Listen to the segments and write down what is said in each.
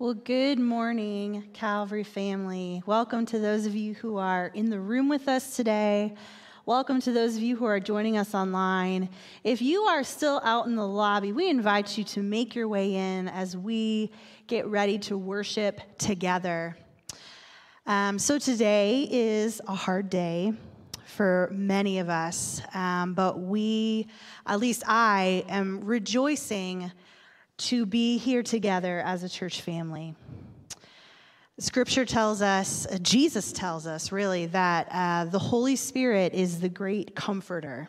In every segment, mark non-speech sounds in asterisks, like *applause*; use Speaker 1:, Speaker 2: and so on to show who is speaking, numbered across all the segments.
Speaker 1: Well, good morning, Calvary family. Welcome to those of you who are in the room with us today. Welcome to those of you who are joining us online. If you are still out in the lobby, we invite you to make your way in as we get ready to worship together. Um, so, today is a hard day for many of us, um, but we, at least I, am rejoicing to be here together as a church family. Scripture tells us, uh, Jesus tells us really, that uh, the Holy Spirit is the great comforter.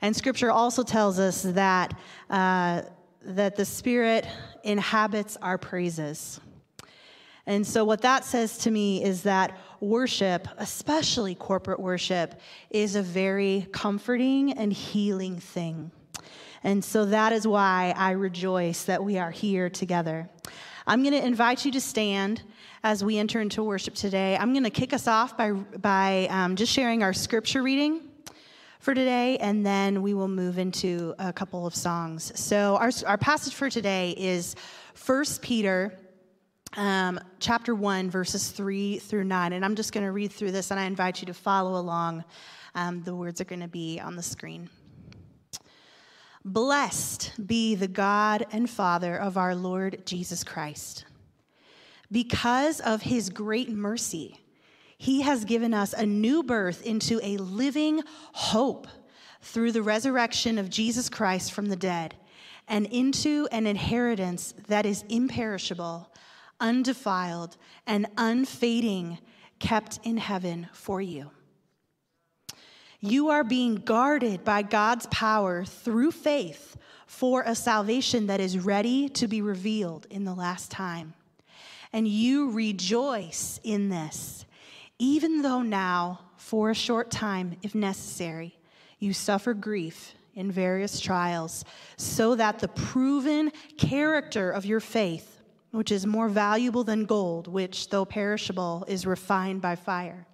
Speaker 1: And Scripture also tells us that, uh, that the Spirit inhabits our praises. And so, what that says to me is that worship, especially corporate worship, is a very comforting and healing thing. And so that is why I rejoice that we are here together. I'm going to invite you to stand as we enter into worship today. I'm going to kick us off by, by um, just sharing our scripture reading for today, and then we will move into a couple of songs. So, our, our passage for today is 1 Peter um, chapter 1, verses 3 through 9. And I'm just going to read through this, and I invite you to follow along. Um, the words are going to be on the screen. Blessed be the God and Father of our Lord Jesus Christ. Because of his great mercy, he has given us a new birth into a living hope through the resurrection of Jesus Christ from the dead and into an inheritance that is imperishable, undefiled, and unfading, kept in heaven for you. You are being guarded by God's power through faith for a salvation that is ready to be revealed in the last time. And you rejoice in this, even though now, for a short time, if necessary, you suffer grief in various trials, so that the proven character of your faith, which is more valuable than gold, which, though perishable, is refined by fire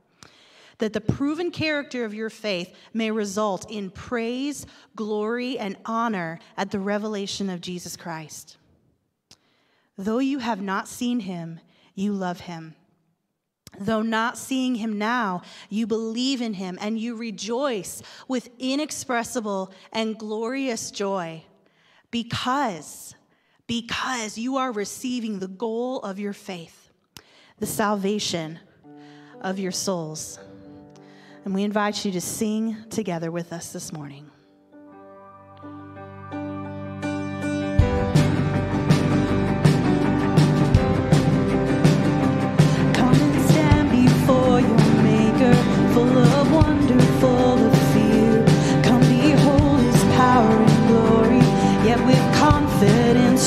Speaker 1: that the proven character of your faith may result in praise, glory, and honor at the revelation of Jesus Christ. Though you have not seen him, you love him. Though not seeing him now, you believe in him and you rejoice with inexpressible and glorious joy because because you are receiving the goal of your faith, the salvation of your souls. And we invite you to sing together with us this morning. Thou didst stamp before your maker, full of wonderful desire. Come behold his power and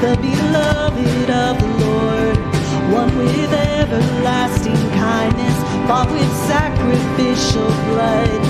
Speaker 1: the beloved of the Lord, one with everlasting kindness, bought with sacrificial blood,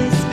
Speaker 2: this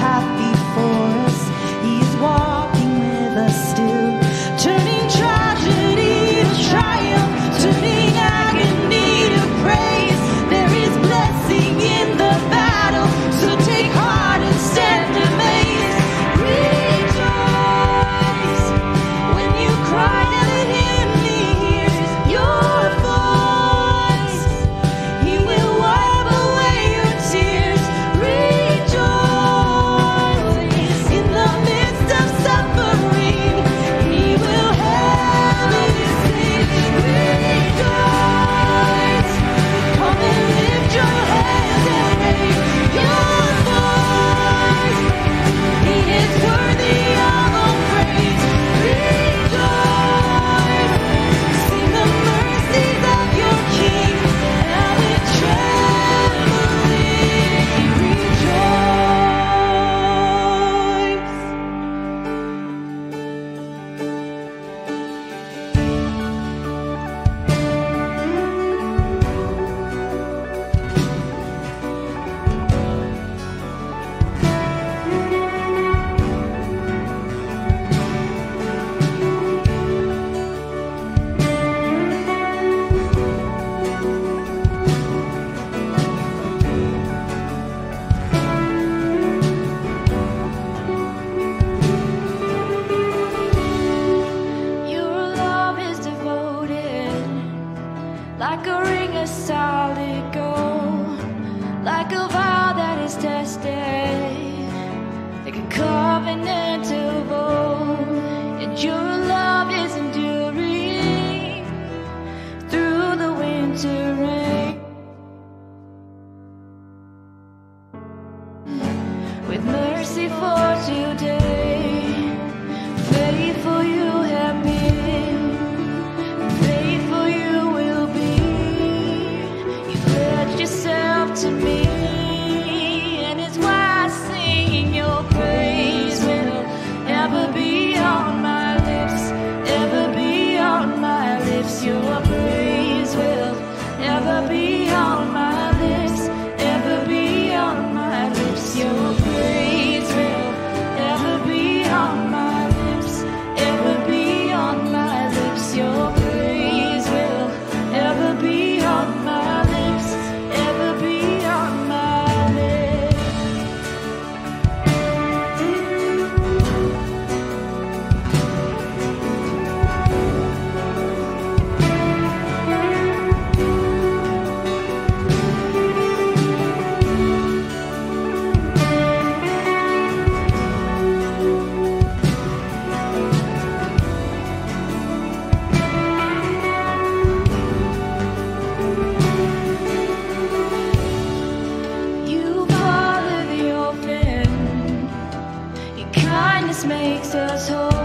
Speaker 2: just hold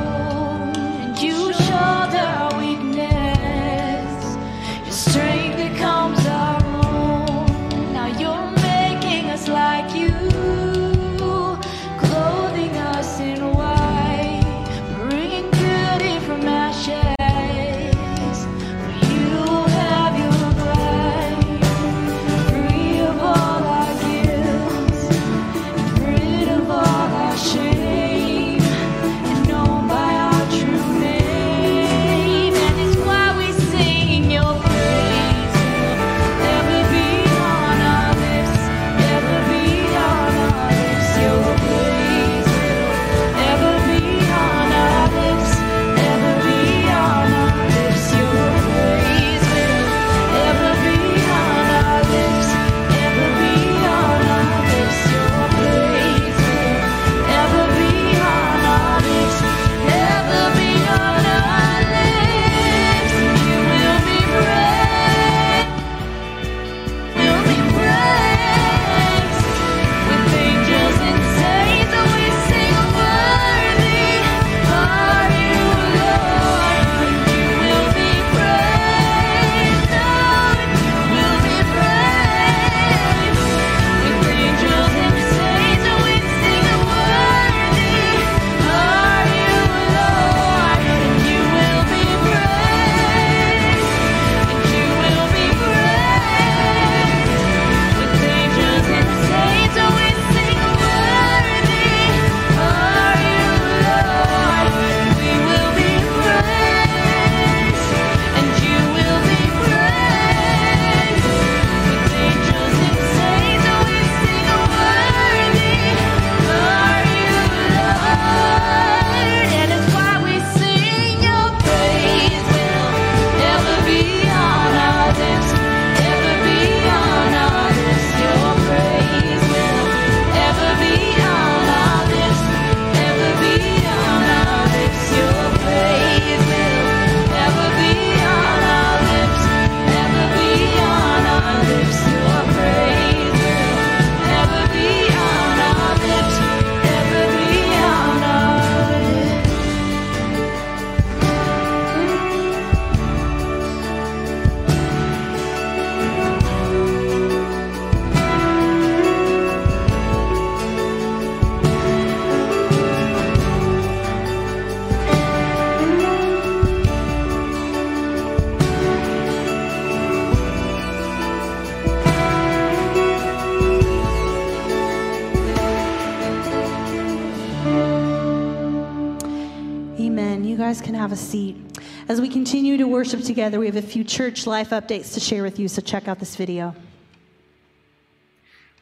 Speaker 2: worship together, we have a few church life updates to share with you, so check out this video.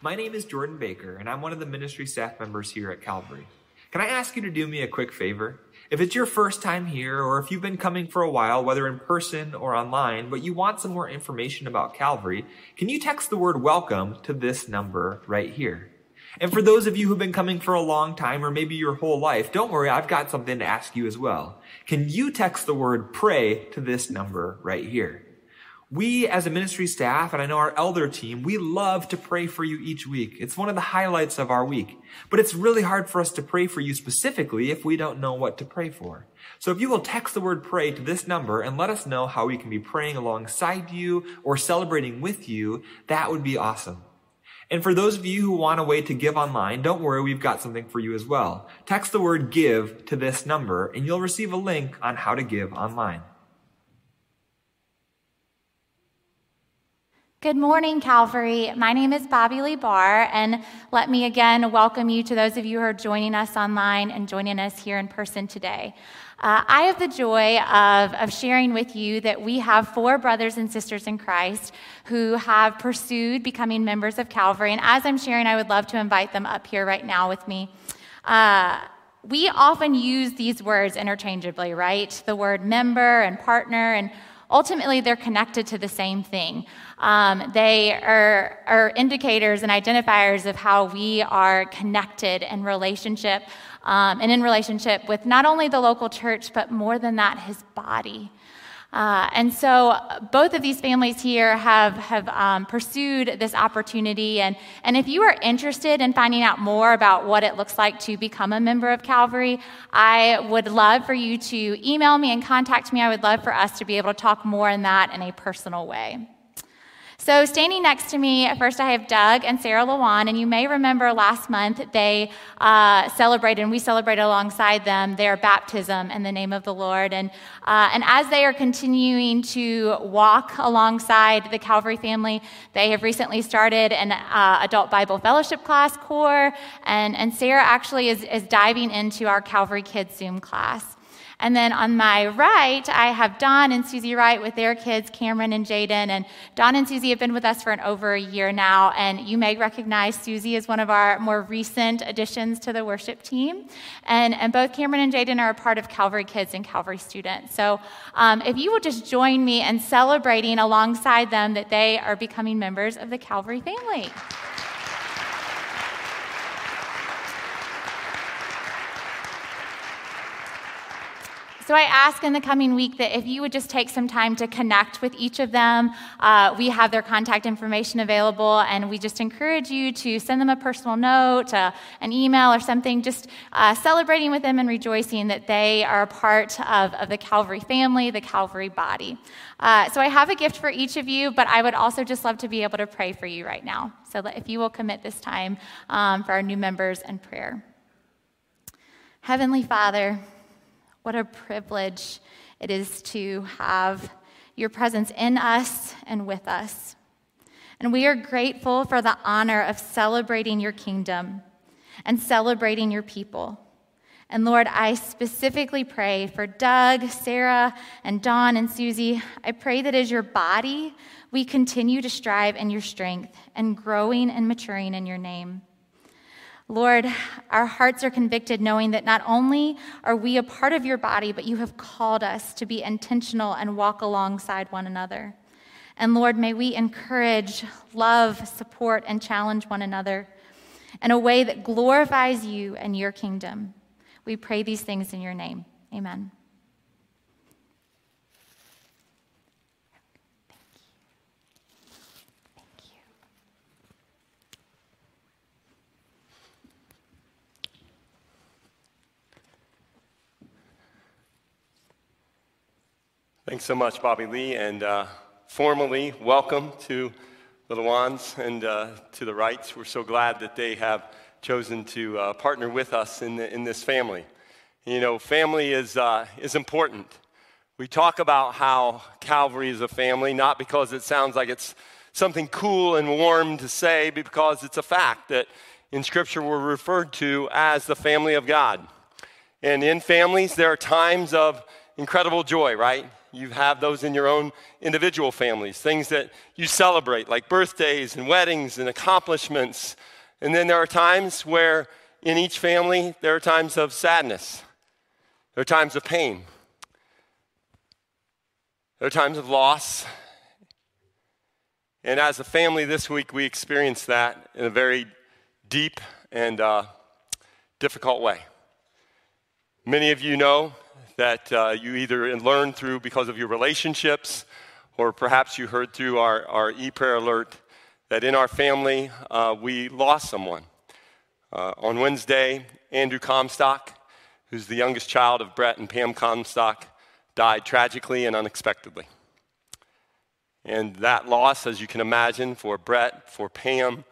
Speaker 3: My name is Jordan Baker, and I'm one of the ministry staff members here at Calvary. Can I ask you to do me a quick favor? If it's your first time here, or if you've been coming for a while, whether in person or online, but you want some more information about Calvary, can you text the word welcome to this number right here? And for those of you who've been coming for a long time, or maybe your whole life, don't worry, I've got something to ask you as well. Can you text the word pray to this number right here? We as a ministry staff, and I know our elder team, we love to pray for you each week. It's one of the highlights of our week. But it's really hard for us to pray for you specifically if we don't know what to pray for. So if you will text the word pray to this number and let us know how we can be praying alongside you or celebrating with you, that would be awesome. And for those of you who want a way to give online, don't worry, we've got something for you as well. Text the word give to this number and you'll receive a link on how to give online.
Speaker 4: Good morning, Calvary. My name is Bobby Lee Barr, and let me again welcome you to those of you who are joining us online and joining us here in person today. Uh, I have the joy of, of sharing with you that we have four brothers and sisters in Christ who have pursued becoming members of Calvary. And as I'm sharing, I would love to invite them up here right now with me. Uh, we often use these words interchangeably, right? The word member and partner, and ultimately they're connected to the same thing. Um, they are, are, indicators and identifiers of how we are connected in relationship um, and in relationship with not only the local church, but more than that, his body. Uh, and so both of these families here have, have um, pursued this opportunity. And, and if you are interested in finding out more about what it looks like to become a member of Calvary, I would love for you to email me and contact me. I would love for us to be able to talk more in that in a personal way. So, standing next to me, first I have Doug and Sarah Lawan, and you may remember last month they uh, celebrated, and we celebrated alongside them their baptism in the name of the Lord. And, uh, and as they are continuing to walk alongside the Calvary family, they have recently started an uh, adult Bible fellowship class core, and, and Sarah actually is, is diving into our Calvary Kids Zoom class. And then on my right, I have Don and Susie Wright with their kids, Cameron and Jaden. And Don and Susie have been with us for an over a year now. And you may recognize Susie as one of our more recent additions to the worship team. And, and both Cameron and Jaden are a part of Calvary Kids and Calvary Students. So um, if you will just join me in celebrating alongside them that they are becoming members of the Calvary family. So I ask in the coming week that if you would just take some time to connect with each of them. Uh, we have their contact information available, and we just encourage you to send them a personal note, uh, an email, or something, just uh, celebrating with them and rejoicing that they are a part of, of the Calvary family, the Calvary body. Uh, so I have a gift for each of you, but I would also just love to be able to pray for you right now. So if you will commit this time um, for our new members and prayer. Heavenly Father, what a privilege it is to have your presence in us and with us. And we are grateful for the honor of celebrating your kingdom and celebrating your people. And Lord, I specifically pray for Doug, Sarah, and Don and Susie. I pray that as your body, we continue to strive in your strength and growing and maturing in your name. Lord, our hearts are convicted knowing that not only are we a part of your body, but you have called us to be intentional and walk alongside one another. And Lord, may we encourage, love, support, and challenge one another in a way that glorifies you and your kingdom. We pray these things in your name. Amen.
Speaker 5: Thanks so much, Bobby Lee, and uh, formally welcome to the Lawans and uh, to the Wrights. We're so glad that they have chosen to uh, partner with us in, the, in this family. You know, family is, uh, is important. We talk about how Calvary is a family, not because it sounds like it's something cool and warm to say, but because it's a fact that in Scripture we're referred to as the family of God. And in families, there are times of incredible joy, right? You have those in your own individual families, things that you celebrate, like birthdays and weddings and accomplishments. And then there are times where in each family, there are times of sadness. There are times of pain. There are times of loss. And as a family this week, we experienced that in a very deep and uh, difficult way. Many of you know that uh, you either learned through because of your relationships, or perhaps you heard through our, our e prayer alert that in our family uh, we lost someone. Uh, on Wednesday, Andrew Comstock, who's the youngest child of Brett and Pam Comstock, died tragically and unexpectedly. And that loss, as you can imagine, for Brett, for Pam,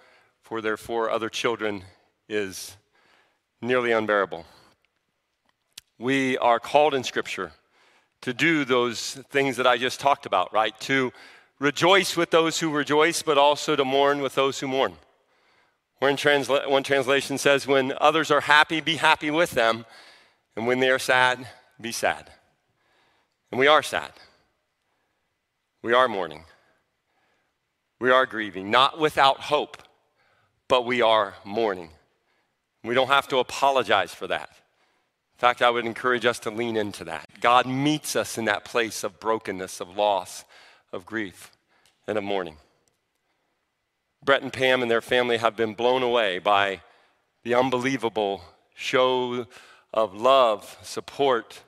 Speaker 5: for their four other children, is nearly unbearable. We are called in Scripture to do those things that I just talked about, right? To rejoice with those who rejoice, but also to mourn with those who mourn. One, transla- one translation says, When others are happy, be happy with them, and when they are sad, be sad. And we are sad. We are mourning. We are grieving, not without hope, but we are mourning. We don't have to apologize for that. In fact, I would encourage us to lean into that. God meets us in that place of brokenness, of loss, of grief, and of mourning. Brett and Pam and their family have been blown away by the unbelievable show of love, support,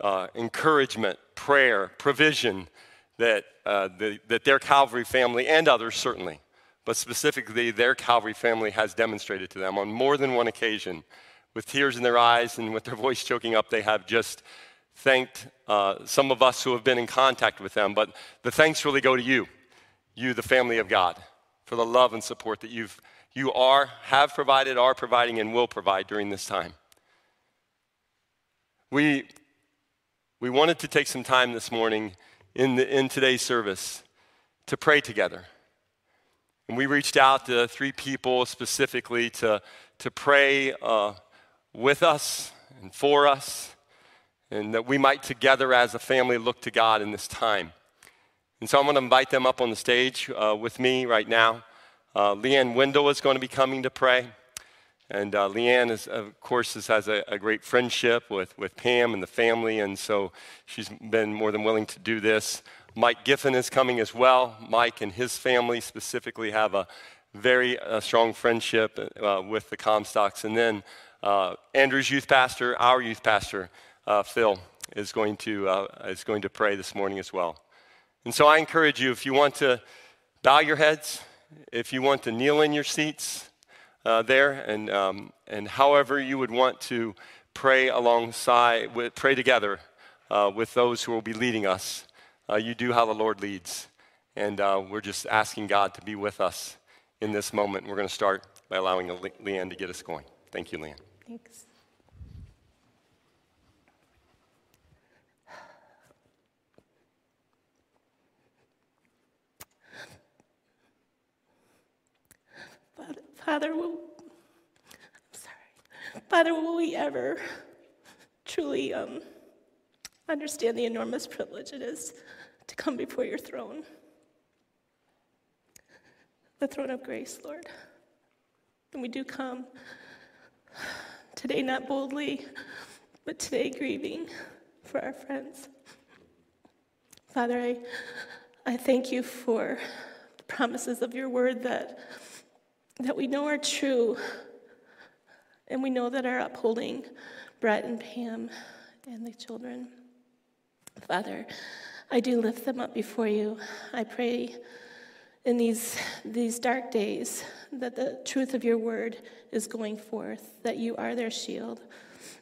Speaker 5: uh, encouragement, prayer, provision that, uh, the, that their Calvary family and others certainly, but specifically their Calvary family has demonstrated to them on more than one occasion. With tears in their eyes and with their voice choking up, they have just thanked uh, some of us who have been in contact with them. But the thanks really go to you, you, the family of God, for the love and support that you've, you are, have provided, are providing, and will provide during this time. We, we wanted to take some time this morning in, the, in today's service to pray together. And we reached out to three people specifically to, to pray uh, with us and for us, and that we might together as a family look to God in this time. And so I'm going to invite them up on the stage uh, with me right now. Uh, Leanne Wendell is going to be coming to pray. And uh, Leanne, is, of course, has a, a, great friendship with, with Pam and the family, and so she's been more than willing to do this. Mike Giffen is coming as well. Mike and his family specifically have a very uh, strong friendship uh, with the Comstocks. And then Andrew's youth pastor, our youth pastor, uh, Phil, is going, to, uh, is going to pray this morning as well. And so I encourage you, if you want to bow your heads, if you want to kneel in your seats, uh, there, and, um, and however you would want to pray alongside, with, pray together uh, with those who will be leading us. Uh, you do how the Lord leads. And uh, we're just asking God to be with us in this moment. We're going to start by allowing Le- Leanne to get us going. Thank you, Leanne.
Speaker 6: Thanks. Father, will, I'm sorry. Father, will we ever truly um, understand the enormous privilege it is to come before your throne? The throne of grace, Lord. And we do come today not boldly, but today grieving for our friends. Father, I, I thank you for the promises of your word that that we know are true, and we know that are upholding Brett and Pam and the children. Father, I do lift them up before you. I pray in these, these dark days that the truth of your word is going forth, that you are their shield,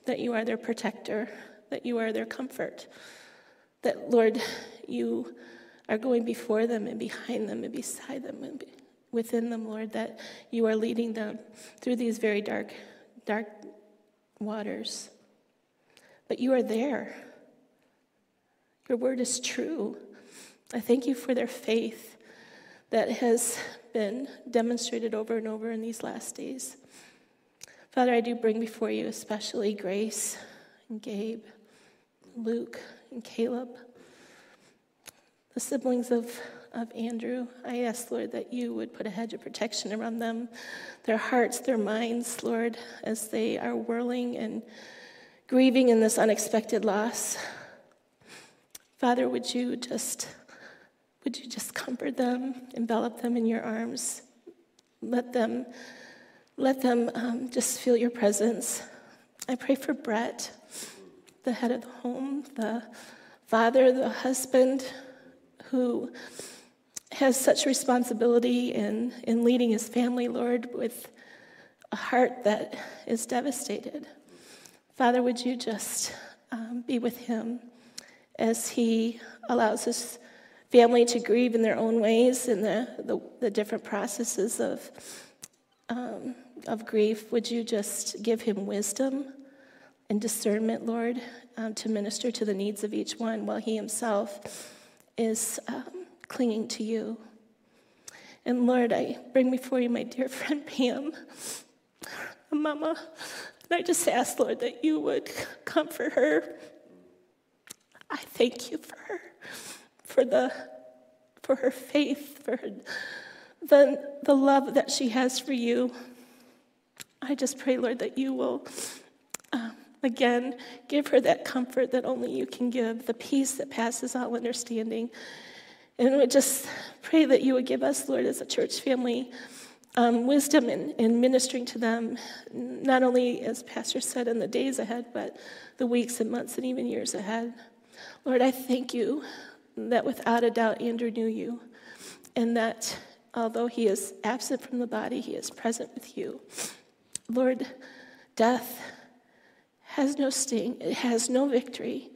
Speaker 6: that you are their protector, that you are their comfort, that, Lord, you are going before them and behind them and beside them and be, within them, Lord, that you are leading them through these very dark, dark waters. But you are there. Your word is true. I thank you for their faith that has been demonstrated over and over in these last days. Father, I do bring before you especially Grace and Gabe, Luke and Caleb, the siblings of of Andrew. I ask, Lord, that you would put a hedge of protection around them, their hearts, their minds, Lord, as they are whirling and grieving in this unexpected loss. Father, would you just would you just comfort them, envelop them in your arms, let them let them um, just feel your presence. I pray for Brett, the head of the home, the father, the husband, who has such responsibility in, in leading his family, Lord, with a heart that is devastated. Father, would you just um, be with him as he allows his family to grieve in their own ways and the, the, the different processes of, um, of grief? Would you just give him wisdom and discernment, Lord, um, to minister to the needs of each one while he himself is um, clinging to you? And Lord, I bring before you my dear *laughs* friend Pam, Mama. And I just ask, Lord, that you would comfort her. I thank you for her, for the for her faith, for her, the, the love that she has for you. I just pray, Lord, that you will, um, again, give her that comfort that only you can give, the peace that passes all understanding. And we just pray that you would give us, Lord, as a church family, um, wisdom in, in ministering to them, not only, as Pastor said, in the days ahead, but the weeks and months and even years ahead. Lord, I thank you that without a doubt Andrew knew you, and that although he is absent from the body, he is present with you. Lord, death has no sting, it has no victory.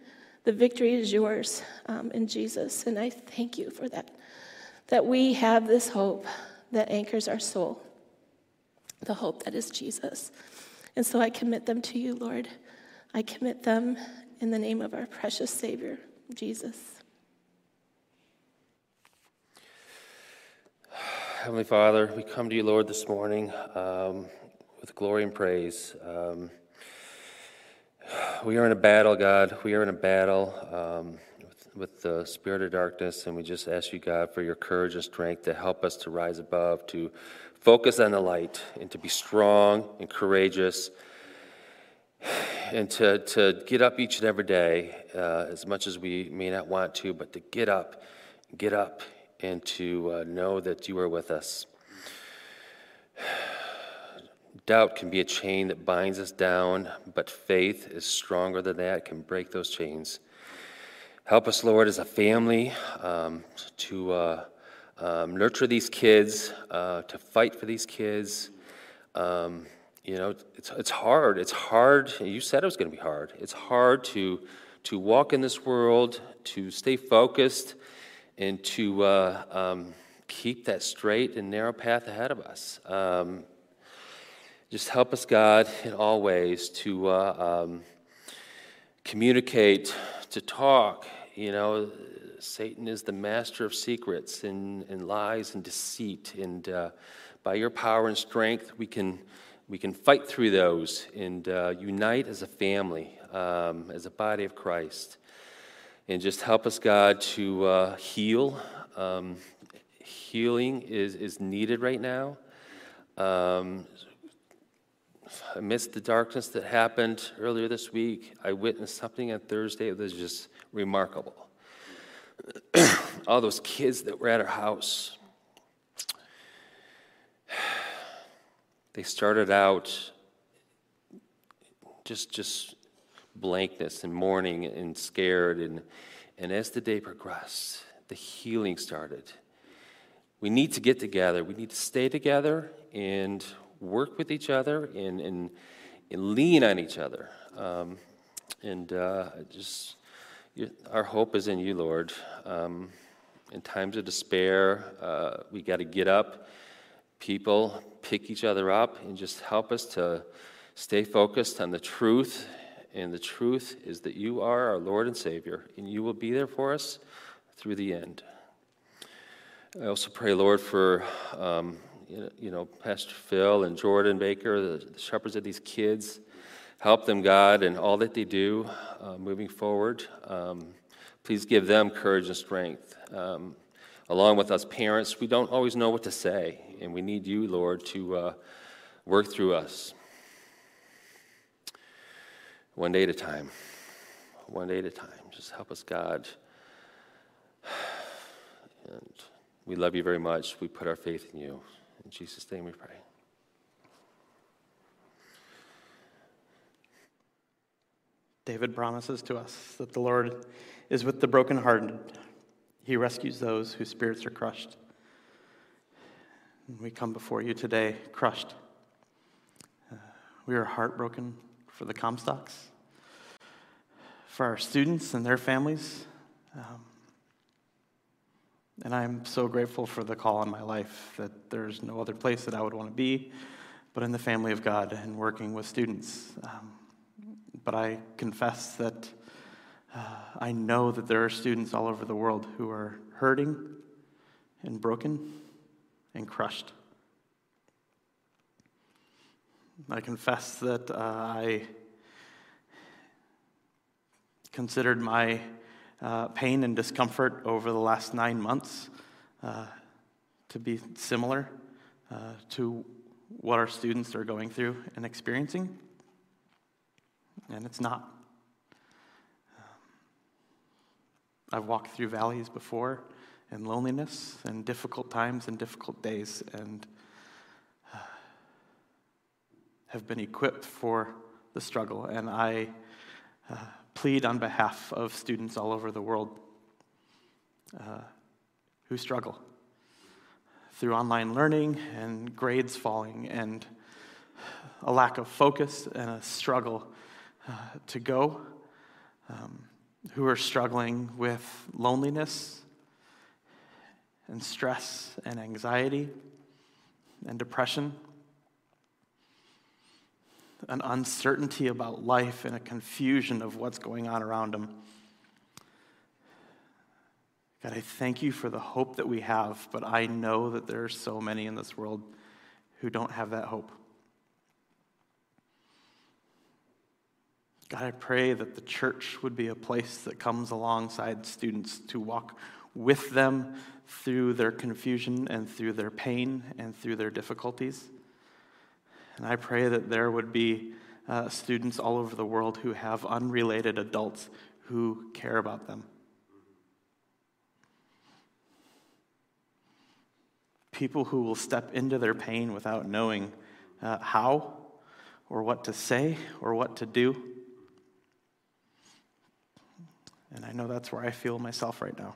Speaker 6: The victory is yours um, in Jesus, and I thank you for that. That we have this hope that anchors our soul, the hope that is Jesus. And so I commit them to you, Lord. I commit them in the name of our precious Savior, Jesus.
Speaker 7: Heavenly Father, we come to you, Lord, this morning um, with glory and praise. Um, we are in a battle, God. We are in a battle um, with, with the spirit of darkness, and we just ask you, God, for your courage and strength to help us to rise above, to focus on the light, and to be strong and courageous, and to, to get up each and every day, uh, as much as we may not want to, but to get up, get up, and to uh, know that you are with us. *sighs* Doubt can be a chain that binds us down, but faith is stronger than that, can break those chains. Help us, Lord, as a family um, to uh, um, nurture these kids, uh, to fight for these kids. Um, you know, it's, it's hard. It's hard. You said it was going to be hard. It's hard to, to walk in this world, to stay focused, and to uh, um, keep that straight and narrow path ahead of us. Um, just help us, God, in all ways to uh, um, communicate, to talk. You know, Satan is the master of secrets and, and lies and deceit. And uh, by your power and strength, we can, we can fight through those and uh, unite as a family, um, as a body of Christ. And just help us, God, to uh, heal. Um, healing is, is needed right now. Um, amidst the darkness that happened earlier this week, I witnessed something on Thursday that was just remarkable. *clears throat* All those kids that were at our house, *sighs* they started out just just blankness and mourning and scared. And, and as the day progressed, the healing started. We need to get together. We need to stay together and work with each other and, and, and lean on each other. Um, and uh, just, our hope is in you, Lord. Um, in times of despair, uh, we got to get up. People pick each other up and just help us to stay focused on the truth and the truth is that you are our Lord and Savior, and you will be there for us through the end. I also pray, Lord, for um, you know Pastor Phil and Jordan Baker, the, shepherds of these kids. Help them, God, in all that they do uh, moving forward. Um, please give them courage and strength. Um, along with us parents, we don't always know what to say, and we need you, Lord, to uh, work through us. One day at a time. One day at a time. Just help us, God. And we love you very much. We put our faith in you. In Jesus' name we pray.
Speaker 8: David promises to us that the Lord is with the brokenhearted. He rescues those whose spirits are crushed. And we come before you today crushed. Uh, we are heartbroken for the Comstocks, for our students and their families. Um, and I'm so grateful for the call in my life that there's no other place that I would want to be but in the family of God and working with students. Um, but I confess that uh, I know that there are students all over the world who are hurting and broken and crushed. I confess that uh, I considered my uh, pain and discomfort over the last nine months uh, to be similar uh, to what our students are going through and experiencing, and it's not. I've walked through valleys before and loneliness and difficult times and difficult days and have been equipped for the struggle. And I uh, plead on behalf of students all over the world uh, who struggle through online learning and grades falling and a lack of focus and a struggle uh, to go. Um, who are struggling with loneliness and stress and anxiety and depression, an uncertainty about life and a confusion of what's going on around them. God, I thank you for the hope that we have, but I know that there are so many in this world who don't have that hope. God, I pray that the church would be a place that comes alongside students to walk with them through their confusion and through their pain and through their difficulties. And I pray that there would be uh, students all over the world who have unrelated adults who care about them. People who will step into their pain without knowing uh, how or what to say or what to do. And I know that's where I feel myself right now.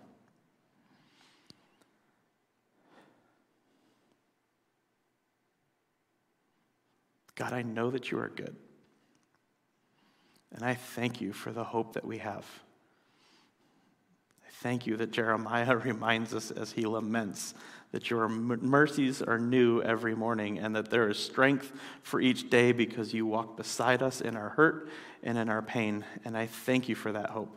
Speaker 8: God, I know that you are good. And I thank you for the hope that we have. I thank you that Jeremiah *laughs* reminds us as he laments that your mercies are new every morning and that there is strength for each day because you walk beside us in our hurt and in our pain. And I thank you for that hope.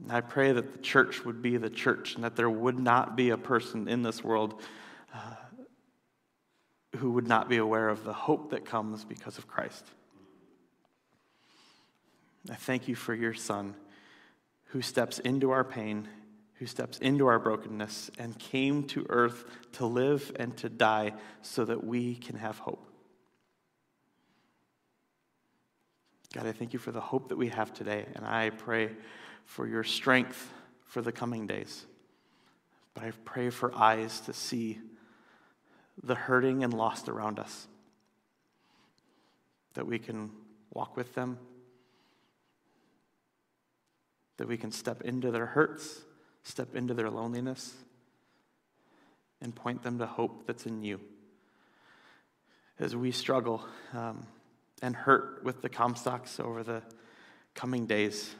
Speaker 8: And I pray that the church would be the church and that there would not be a person in this world uh, who would not be aware of the hope that comes because of Christ. I thank you for your Son who steps into our pain, who steps into our brokenness, and came to earth to live and to die so that we can have hope. God, I thank you for the hope that we have today, and I pray for your strength for the coming days. But I pray for eyes to see the hurting and lost around us, that we can walk with them, that we can step into their hurts, step into their loneliness, and point them to hope that's in you. As we struggle um, and hurt with the Comstocks over the coming days,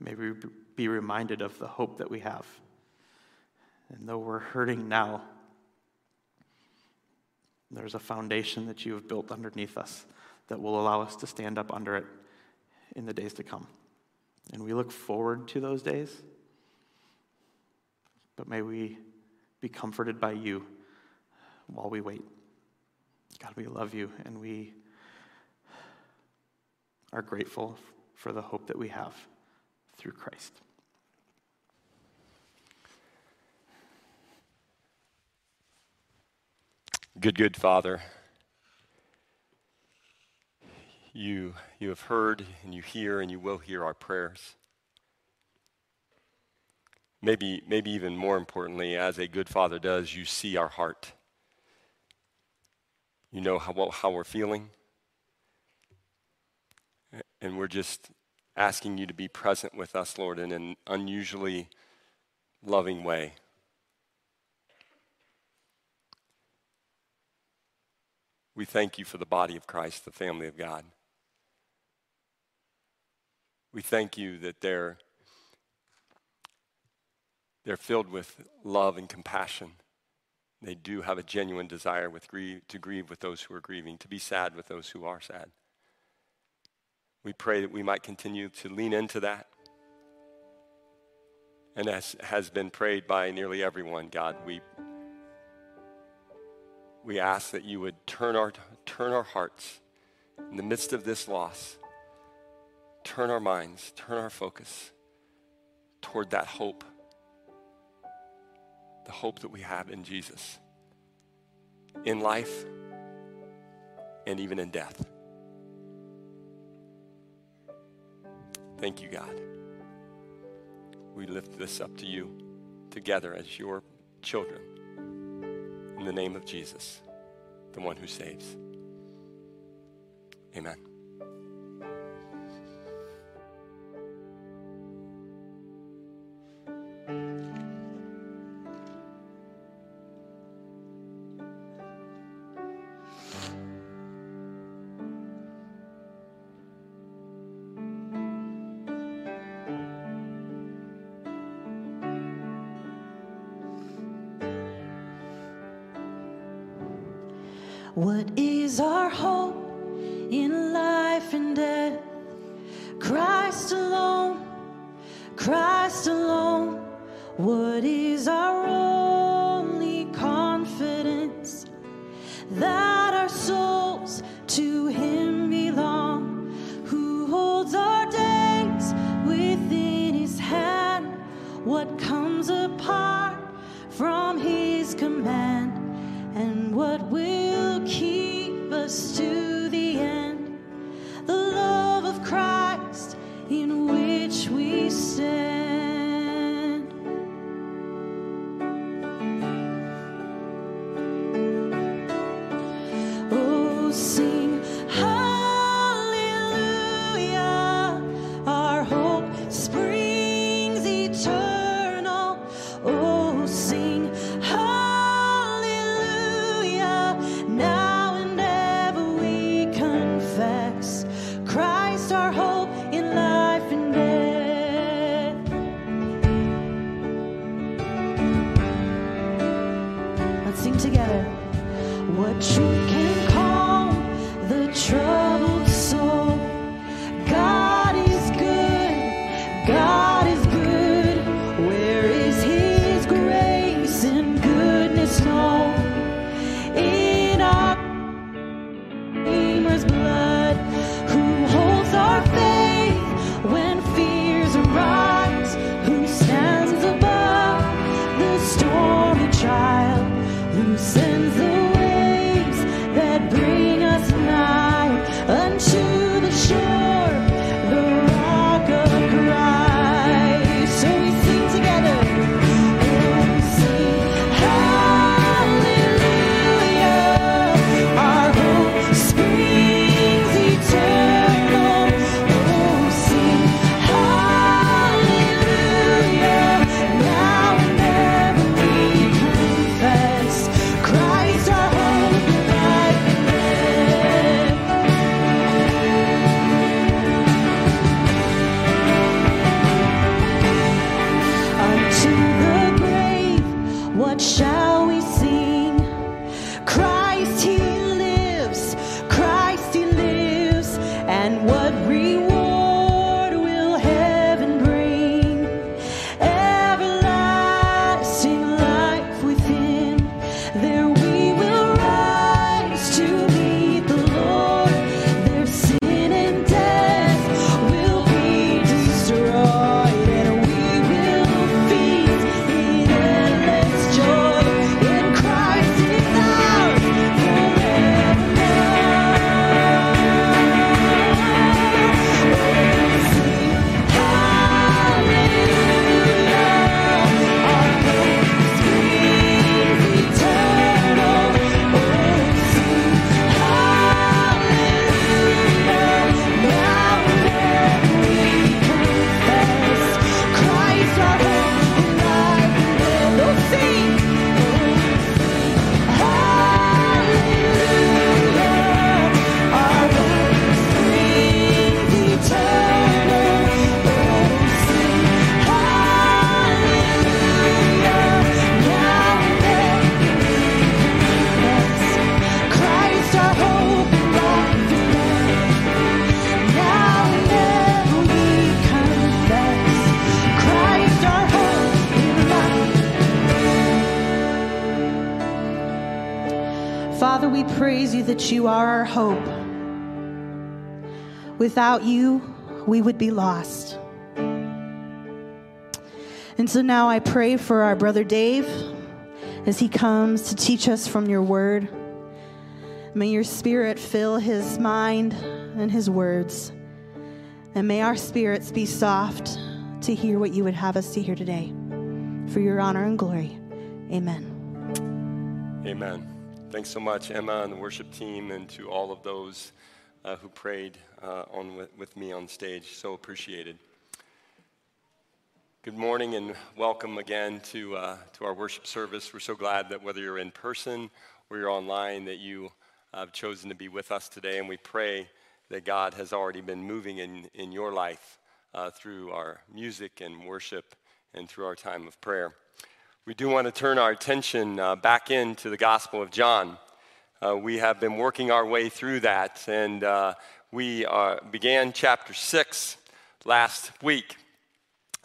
Speaker 8: May we be reminded of the hope that we have. And though we're hurting now, there's a foundation that you have built underneath us that will allow us to stand up under it in the days to come. And we look forward to those days, but may we be comforted by you while we wait. God, we love you and we are grateful for the hope that we have through Christ.
Speaker 5: Good, good Father.
Speaker 2: you, you have heard and you hear and you will hear our prayers. Maybe, maybe even more importantly, as a good father does, you see our heart. You know how, how we're feeling. And we're just asking you to be present with us, Lord, in an unusually loving way. We thank you for the body of Christ, the family of God. We thank you that they're, they're filled with love and compassion. They do have a genuine desire with grieve, to grieve with those who are grieving, to be sad with those who are sad. We pray that we might continue to lean into that. And as has been prayed by nearly everyone, God, we, we ask that you would turn our, turn our hearts in the midst of this loss turn our minds, turn our focus toward that hope, the hope that we have in Jesus, in life and even in death. Thank you, God. We lift this up to you together as your children. In the name of Jesus, the one who saves. Amen.
Speaker 1: Without you, we would be lost. And so now I pray for our brother Dave as he comes to teach us from your word. May your spirit fill his mind and his words. And may our spirits be soft to hear what you would have us to hear today. For your honor and glory. Amen.
Speaker 5: Amen. Thanks so much, Emma and the worship team, and to all of those uh, who prayed uh, on with, with me on stage. So appreciated. Good morning and welcome again to, uh, to our worship service. We're so glad that whether you're in person or you're online, that you have chosen to be with us today. And we pray that God has already been moving in, in your life uh, through our music and worship and through our time of prayer. We do want to turn our attention uh, back into the Gospel of John. Uh, we have been working our way through that, and uh, we uh, began chapter 6 last week.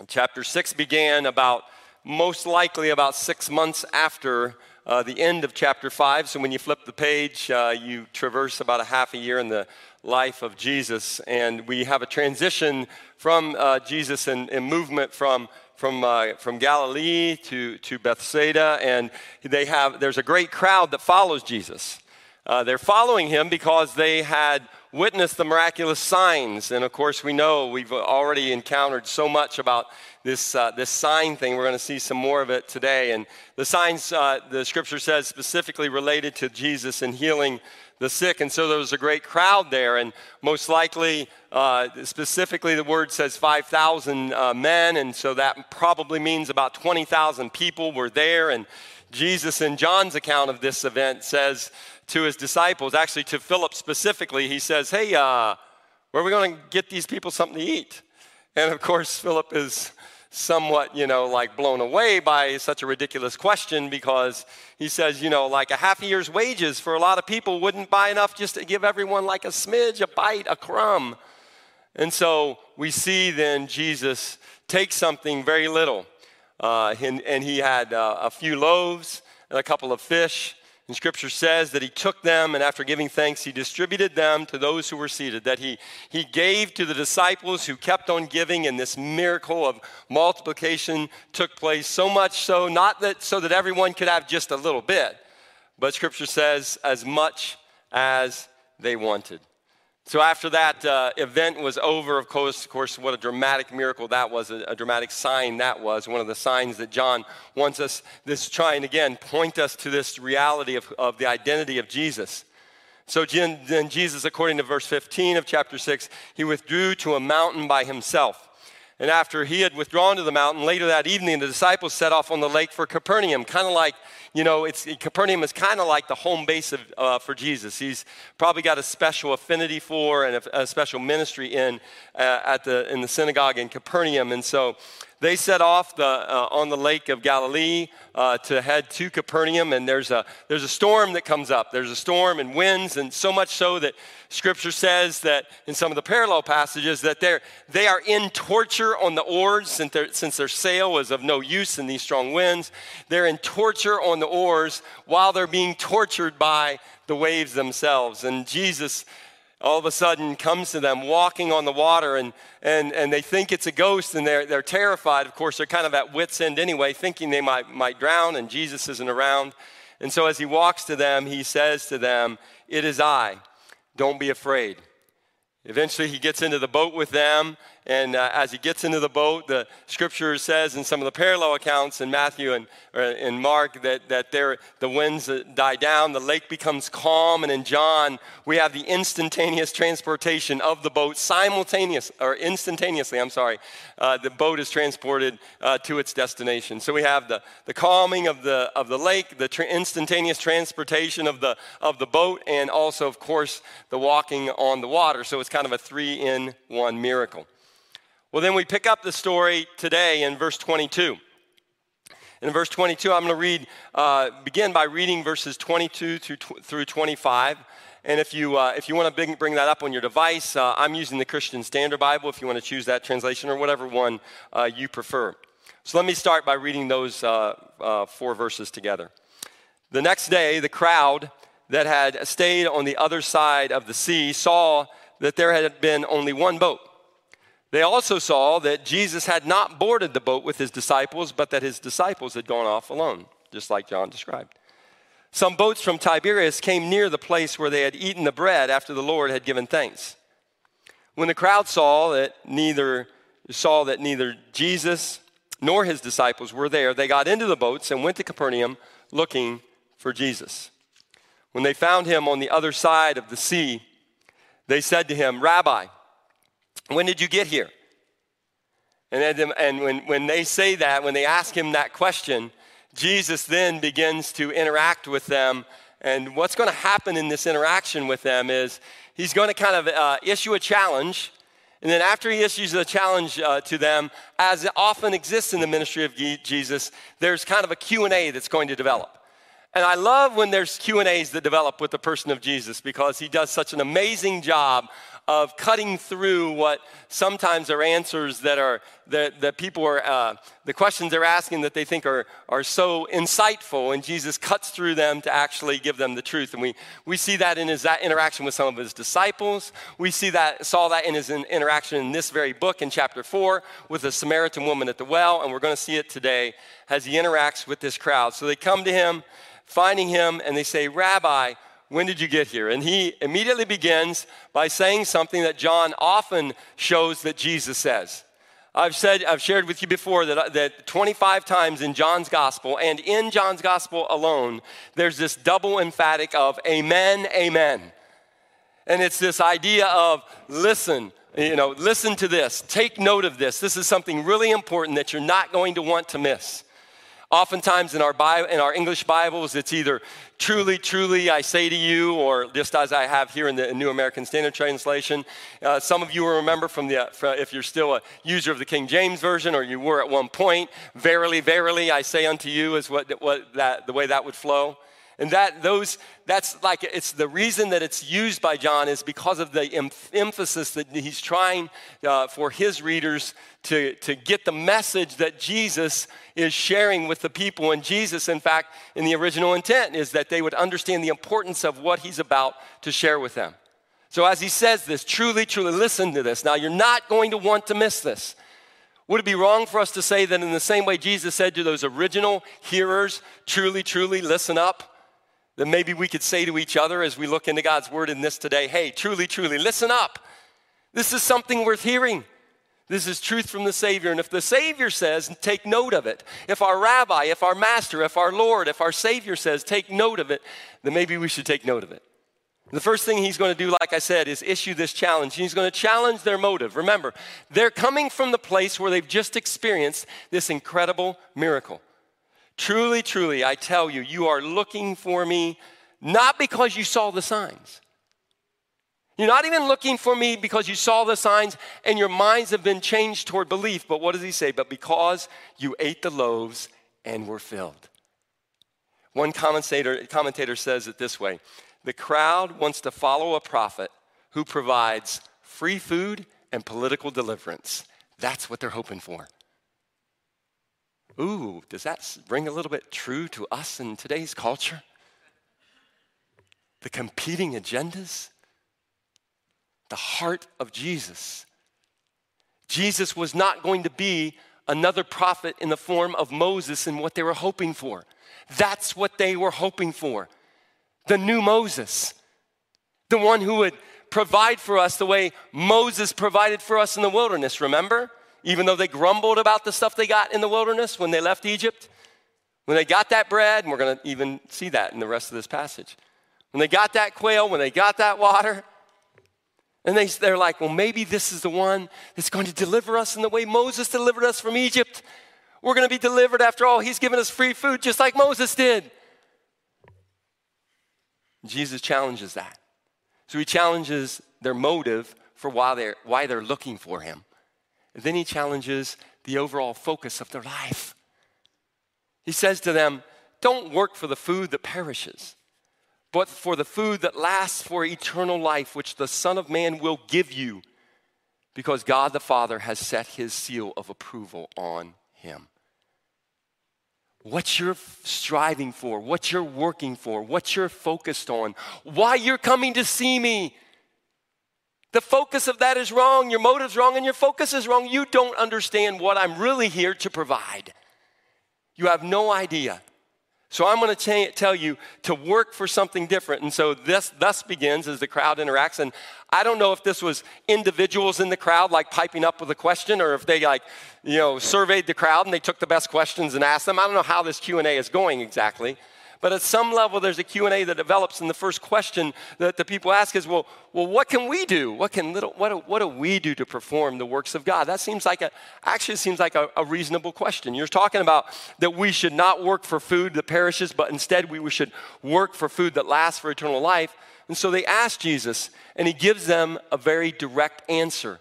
Speaker 5: Chapter 6 began about, most likely, about six months after uh, the end of chapter 5. So when you flip the page, uh, you traverse about a half a year in the life of Jesus. And we have a transition from uh, Jesus and, and, movement from, from, uh, from Galilee to, to Bethsaida. And they have, there's a great crowd that follows Jesus. Uh, they're following him because they had witnessed the miraculous signs. And of course, we know we've already encountered so much about this, uh, this sign thing. We're going to see some more of it today. And the signs, uh, the scripture says, specifically related to Jesus and healing the sick. And so there was a great crowd there. And most likely, uh, specifically, the word says 5,000 uh, men. And so that probably means about 20,000 people were there. And Jesus, in John's account of this event, says, to his disciples, actually to Philip specifically, he says, Hey, uh, where are we going to get these people something to eat? And of course, Philip is somewhat, you know, like blown away by such a ridiculous question because he says, you know, like a half a year's wages for a lot of people wouldn't buy enough just to give everyone like a smidge, a bite, a crumb. And so we see then Jesus take something very little, uh, and, and, he had uh, a few loaves and a couple of fish and scripture says that he took them and after giving thanks, he distributed them to those who were seated, that he, he gave to the disciples who kept on giving, and this miracle of multiplication took place. So much so, not that so that everyone could have just a little bit, but scripture says as much as they wanted. So after that uh, event was over, of course, of course, what a dramatic miracle that was, a, a, dramatic sign that was. One of the signs that John wants us, this trying again, point us to this reality of, of the identity of Jesus. So then Jesus, according to verse 15 of chapter 6, he withdrew to a mountain by himself. And after he had withdrawn to the mountain, later that evening, the disciples set off on the lake for Capernaum, kind of like, you know, it's, Capernaum is kind of like the home base of, uh, for Jesus. He's probably got a special affinity for and a, a special ministry in, uh, at the, in the synagogue in Capernaum. And so they set off the, uh, on the lake of Galilee uh, to head to Capernaum, and there's a, there's a storm that comes up. There's a storm and winds, and so much so that Scripture says that in some of the parallel passages that they're, they are in torture on the oars since, since their sail was of no use in these strong winds. They're in torture on the oars while they're being tortured by the waves themselves. And Jesus all of a sudden comes to them walking on the water and, and, and they think it's a ghost and they're, they're terrified. Of course, they're kind of at wits' end anyway, thinking they might, might drown and Jesus isn't around. And so as he walks to them, he says to them, It is I, don't be afraid. Eventually, he gets into the boat with them and uh, as he gets into the boat, the scripture says in some of the parallel accounts in Matthew and in Mark that, that there, the winds die down, the lake becomes calm. And in John, we have the instantaneous transportation of the boat simultaneous, or instantaneously, I'm sorry. Uh, the boat is transported uh, to its destination. So we have the, the calming of the, of the lake, the tra- instantaneous transportation of the, of the boat, and also, of course, the walking on the water. So it's kind of a three in one miracle. Well, then we pick up the story today in verse 22. In verse 22, I'm going to read, uh, begin by reading verses 22 through, through 25. And if you, uh, if you want to bring that up on your device, uh, I'm using the Christian Standard Bible if you want to choose that translation or whatever one uh, you prefer. So let me start by reading those uh, uh, four verses together. The next day, the crowd that had stayed on the other side of the sea saw that there had been only one boat. They also saw that Jesus had not boarded the boat with his disciples, but that his disciples had gone off alone, just like John described. Some boats from Tiberias came near the place where they had eaten the bread after the Lord had given thanks. When the crowd saw that neither saw that neither Jesus nor his disciples were there, they got into the boats and went to Capernaum looking for Jesus. When they found him on the other side of the sea, they said to him, Rabbi, when did you get here? And, and when, when they say that, when they ask him that question, Jesus then begins to interact with them. And what's going to happen in this interaction with them is he's going to kind of uh, issue a challenge. And then after he issues a challenge uh, to them, as often exists in the ministry of Jesus, there's kind of a Q&A that's going to develop. And I love when there's Q&As that develop with the person of Jesus because he does such an amazing job of cutting through what sometimes are answers that are that, that people are uh, the questions they're asking that they think are, are so insightful and jesus cuts through them to actually give them the truth. And we, we see that in his that interaction with some of his disciples. We see that saw that in his interaction in this very book in chapter 4 with the samaritan woman at the well and we're going to see it today as he interacts with this crowd. So they come to him finding him and they say rabbi when did you get here? And he immediately begins by saying something that John often shows that Jesus says. I've said, I've shared with you before that, that 25 times in John's gospel and in John's gospel alone, there's this double emphatic of amen, amen. And it's this idea of listen, you know, listen to this, take note of this. This is something really important that you're not going to want to miss. Oftentimes in our, in our English Bibles, it's either truly, truly, I say to you, or just as I have here in the New American Standard Translation. Uh, some of you will remember from the, from, if you're still a user of the King James Version, or you were at one point, verily, verily, I say unto you, is what, what that, the way that would flow. And that those that's like it's the reason that it's used by John is because of the em- emphasis that he's trying uh, for his readers to, to get the message that Jesus is sharing with the people. And Jesus, in fact, in the original intent, is that they would understand the importance of what he's about to share with them. So as he says this, truly, truly listen to this. Now you're not going to want to miss this. Would it be wrong for us to say that in the same way Jesus said to those original hearers, truly, truly listen up? Then maybe we could say to each other as we look into God's word in this today, hey, truly, truly, listen up. This is something worth hearing. This is truth from the Savior. And if the Savior says, take note of it, if our rabbi, if our master, if our Lord, if our Savior says, take note of it, then maybe we should take note of it. The first thing he's going to do, like I said, is issue this challenge. He's going to challenge their motive. Remember, they're coming from the place where they've just experienced this incredible miracle. Truly, truly, I tell you, you are looking for me not because you saw the signs. You're not even looking for me because you saw the signs and your minds have been changed toward belief. But what does he say? But because you ate the loaves and were filled. One commentator, commentator says it this way The crowd wants to follow a prophet who provides free food and political deliverance. That's what they're hoping for. Ooh, does that ring a little bit true to us in today's culture? The competing agendas, the heart of Jesus. Jesus was not going to be another prophet in the form of Moses and what they were hoping for. That's what they were hoping for. The new Moses, the one who would provide for us the way Moses provided for us in the wilderness, remember? Even though they grumbled about the stuff they got in the wilderness when they left Egypt, when they got that bread, and we're going to even see that in the rest of this passage. When they got that quail, when they got that water, and they, they're like, well, maybe this is the one that's going to deliver us in the way Moses delivered us from Egypt. We're going to be delivered after all. He's given us free food just like Moses did. Jesus challenges that. So he challenges their motive for why they're, why they're looking for him. Then he challenges the overall focus of their life. He says to them, Don't work for the food that perishes, but for the food that lasts for eternal life, which the Son of Man will give you, because God the Father has set his seal of approval on him. what you're striving for, what you're working for, what you're focused on, why you're coming to see me. The focus of that is wrong, your motive's wrong, and your focus is wrong. You don't understand what I'm really here to provide. You have no idea. So I'm going to tell you to work for something different. And so this thus begins as the crowd interacts. And I don't know if this was individuals in the crowd like piping up with a question or if they like, you know, surveyed the crowd and they took the best questions and asked them. I don't know how this Q&A is going exactly. But at some level, there's a Q&A that develops, and the first question that the people ask is, well, well what can we do? What, can little, what, do, what do we do to perform the works of God? That seems like a, actually seems like a, a reasonable question. You're talking about that we should not work for food that perishes, but instead we should work for food that lasts for eternal life. And so they ask Jesus, and he gives them a very direct answer.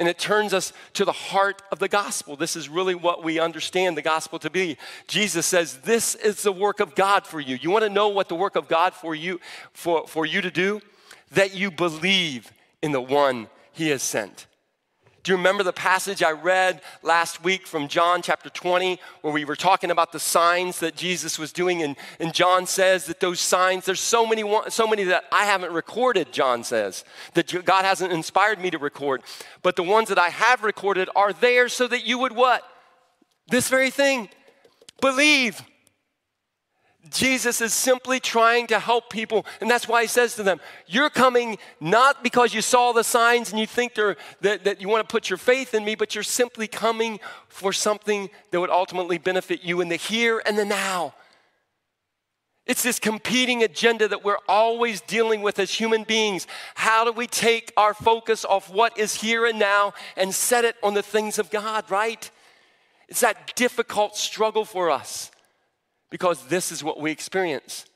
Speaker 5: And it turns us to the heart of the gospel. This is really what we understand the gospel to be. Jesus says, This is the work of God for you. You want to know what the work of God for you for, for you to do? That you believe in the one he has sent. Do you remember the passage I read last week from John chapter 20, where we were talking about the signs that Jesus was doing? And, and John says that those signs, there's so many, so many that I haven't recorded, John says, that God hasn't inspired me to record. But the ones that I have recorded are there so that you would what? This very thing. Believe. Jesus is simply trying to help people. And that's why he says to them, You're coming not because you saw the signs and you think that, that you want to put your faith in me, but you're simply coming for something that would ultimately benefit you in the here and the now. It's this competing agenda that we're always dealing with as human beings. How do we take our focus off what is here and now and set it on the things of God, right? It's that difficult struggle for us because this is what we experience.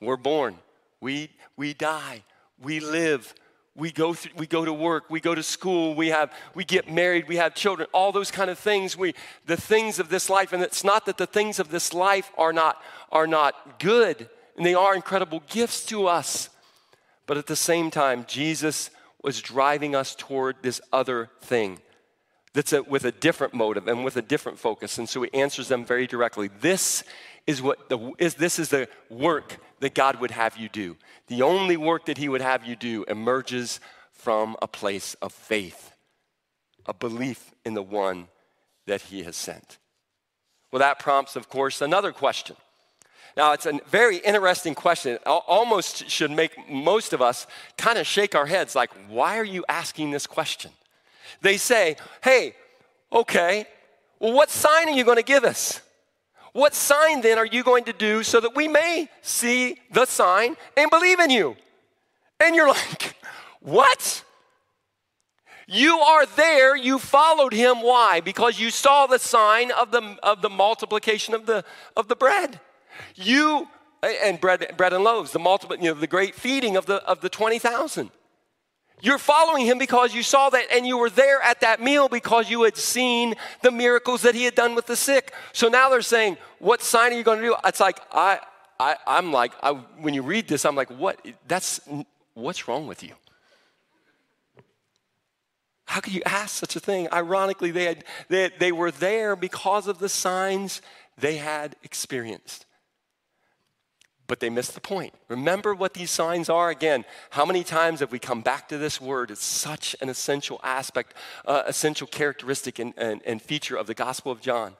Speaker 5: We're born, we, we die, we live, we go, through, we go to work, we go to school, we, have, we get married, we have children, all those kind of things. We, the things of this life, and it's not that the things of this life are not, are not good, and they are incredible gifts to us. But at the same time, Jesus was driving us toward this other thing that's a, with a different motive and with a different focus. And so he answers them very directly. This is what the, is this is the work that God would have you do. The only work that He would have you do emerges from a place of faith, a belief in the one that He has sent. Well, that prompts, of course, another question. Now, it's a very interesting question. It almost should make most of us kind of shake our heads like, why are you asking this question? They say, hey, okay, well, what sign are you going to give us? What sign then are you going to do so that we may see the sign and believe in you? And you're *laughs* like, what? You are there, you followed him. Why? Because you saw the sign of the, of the multiplication of the, of the bread. You, and bread, bread and loaves, the multiple, you know, the great feeding of the, of the 20,000. You're following him because you saw that and you were there at that meal because you had seen the miracles that he had done with the sick. So now they're saying, What sign are you going to do? It's like, I, I, I'm like, I, when you read this, I'm like, What? That's, what's wrong with you? How could you ask such a thing? Ironically, they, had, they, they were there because of the signs they had experienced but they missed the point. Remember what these signs are? Again, how many times have we come back to this word? It's such an essential aspect, uh, essential characteristic and, and, and feature of the Gospel of John.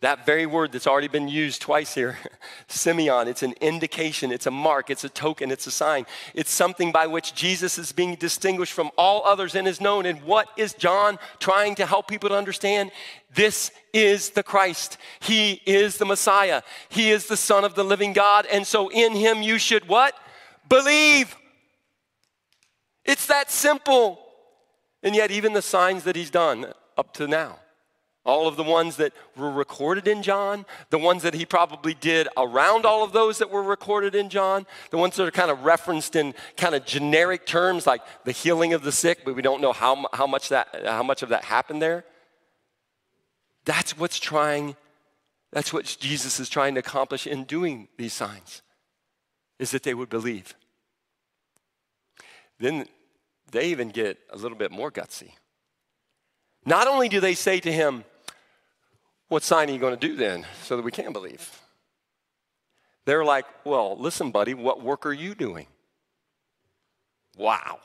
Speaker 5: That very word that's already been used twice here, *laughs* Semeion, it's an indication, it's a mark, it's a token, it's a sign. It's something by which Jesus is being distinguished from all others and is known. And what is John trying to help people to understand? This is the Christ. He is the Messiah. He is the Son of the living God. And so in him you should what? Believe. It's that simple. And yet, even the signs that he's done up to now all of the ones that were recorded in John, the ones that he probably did around all of those that were recorded in John, the ones that are kind of referenced in kind of generic terms like the healing of the sick, but we don't know how, how, much, that, how much of that happened there. That's what's trying, that's what Jesus is trying to accomplish in doing these signs, is that they would believe. Then they even get a little bit more gutsy. Not only do they say to him, What sign are you going to do then so that we can believe? They're like, Well, listen, buddy, what work are you doing? Wow.